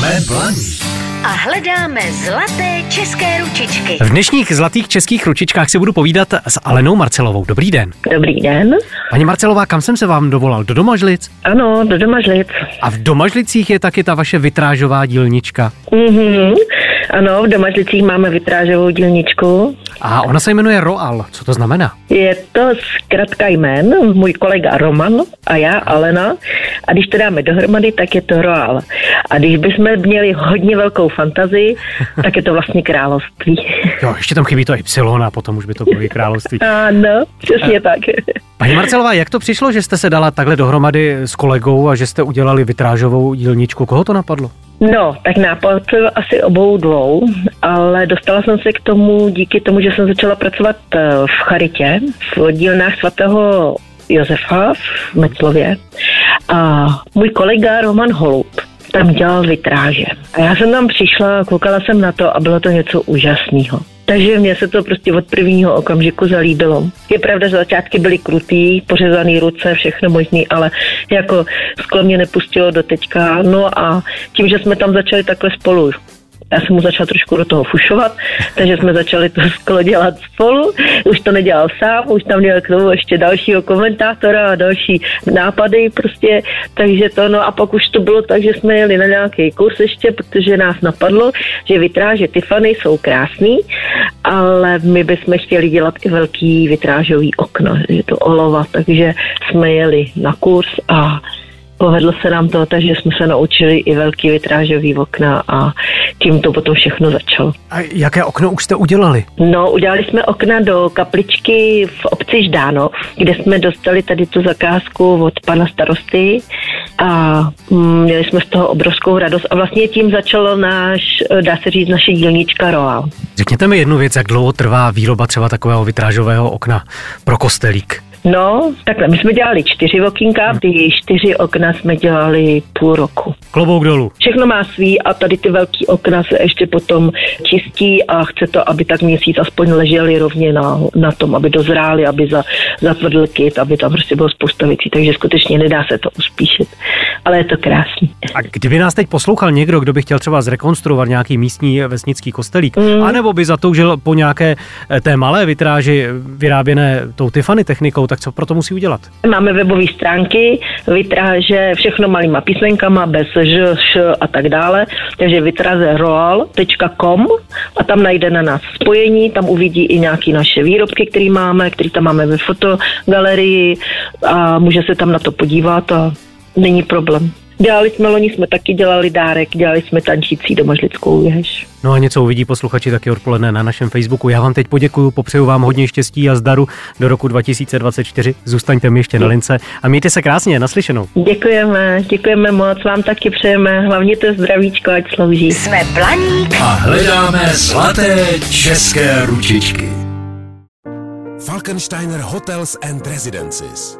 Jsme blaní a hledáme zlaté české ručičky. V dnešních zlatých českých ručičkách si budu povídat s Alenou Marcelovou. Dobrý den. Dobrý den. Paní Marcelová, kam jsem se vám dovolal? Do Domažlic? Ano, do Domažlic. A v Domažlicích je taky ta vaše vytrážová dílnička. Mhm. Ano, v Domažlicích máme vytrážovou dílničku. A ona se jmenuje Roal. Co to znamená? Je to zkrátka jmén, můj kolega Roman a já, Alena. A když to dáme dohromady, tak je to Roal. A když bychom měli hodně velkou fantazii, tak je to vlastně království. Jo, ještě tam chybí to Y a potom už by to bylo království. Ano, přesně tak. Paní Marcelová, jak to přišlo, že jste se dala takhle dohromady s kolegou a že jste udělali vytrážovou dílničku? Koho to napadlo? No, tak nápad asi obou dvou, ale dostala jsem se k tomu díky tomu, že jsem začala pracovat eh, v Charitě, v dílnách svatého Josefa v Meclově. A můj kolega Roman Holub tam dělal vitráže. A já jsem tam přišla, koukala jsem na to a bylo to něco úžasného. Takže mně se to prostě od prvního okamžiku zalíbilo. Je pravda, že začátky byly krutý, pořezaný ruce, všechno možný, ale jako sklo mě nepustilo do teďka. No a tím, že jsme tam začali takhle spolu já jsem mu začala trošku do toho fušovat, takže jsme začali to sklo dělat spolu. Už to nedělal sám, už tam měl k tomu ještě dalšího komentátora a další nápady prostě, takže to, no a pak už to bylo tak, že jsme jeli na nějaký kurz ještě, protože nás napadlo, že vitráže Tiffany jsou krásný, ale my bychom chtěli dělat i velký vitrážový okno, je to olova, takže jsme jeli na kurz a povedlo se nám to, takže jsme se naučili i velký vitrážový okna a tím to potom všechno začalo. A jaké okno už jste udělali? No, udělali jsme okna do kapličky v obci Ždánov, kde jsme dostali tady tu zakázku od pana starosty a mm, měli jsme z toho obrovskou radost a vlastně tím začalo náš, dá se říct, naše dílnička Roa. Řekněte mi jednu věc, jak dlouho trvá výroba třeba takového vitrážového okna pro kostelík? No, takhle, my jsme dělali čtyři okýnka, ty čtyři okna jsme dělali půl roku. Klobouk dolů. Všechno má svý a tady ty velký okna se ještě potom čistí a chce to, aby tak měsíc aspoň leželi rovně na, na tom, aby dozráli, aby za, zatvrdl kyt, aby tam prostě bylo spousta věcí, takže skutečně nedá se to uspíšit. Ale je to krásný. A kdyby nás teď poslouchal někdo, kdo by chtěl třeba zrekonstruovat nějaký místní vesnický kostelík, mm. anebo by zatoužil po nějaké eh, té malé vitráži vyráběné tou Tiffany technikou, tak co pro to musí udělat? Máme webové stránky, vytráže všechno malýma písmenkama, bez ž, š a tak dále, takže vytraze roal.com a tam najde na nás spojení, tam uvidí i nějaké naše výrobky, které máme, které tam máme ve fotogalerii a může se tam na to podívat a není problém. Dělali jsme, loni jsme taky dělali dárek, dělali jsme tančící domažlickou věž. No a něco uvidí posluchači taky odpoledne na našem Facebooku. Já vám teď poděkuju, popřeju vám hodně štěstí a zdaru do roku 2024. Zůstaňte mi ještě na lince a mějte se krásně, naslyšenou. Děkujeme, děkujeme moc, vám taky přejeme, hlavně to zdravíčko, ať slouží. Jsme Blaník a hledáme zlaté české ručičky. Falkensteiner Hotels and Residences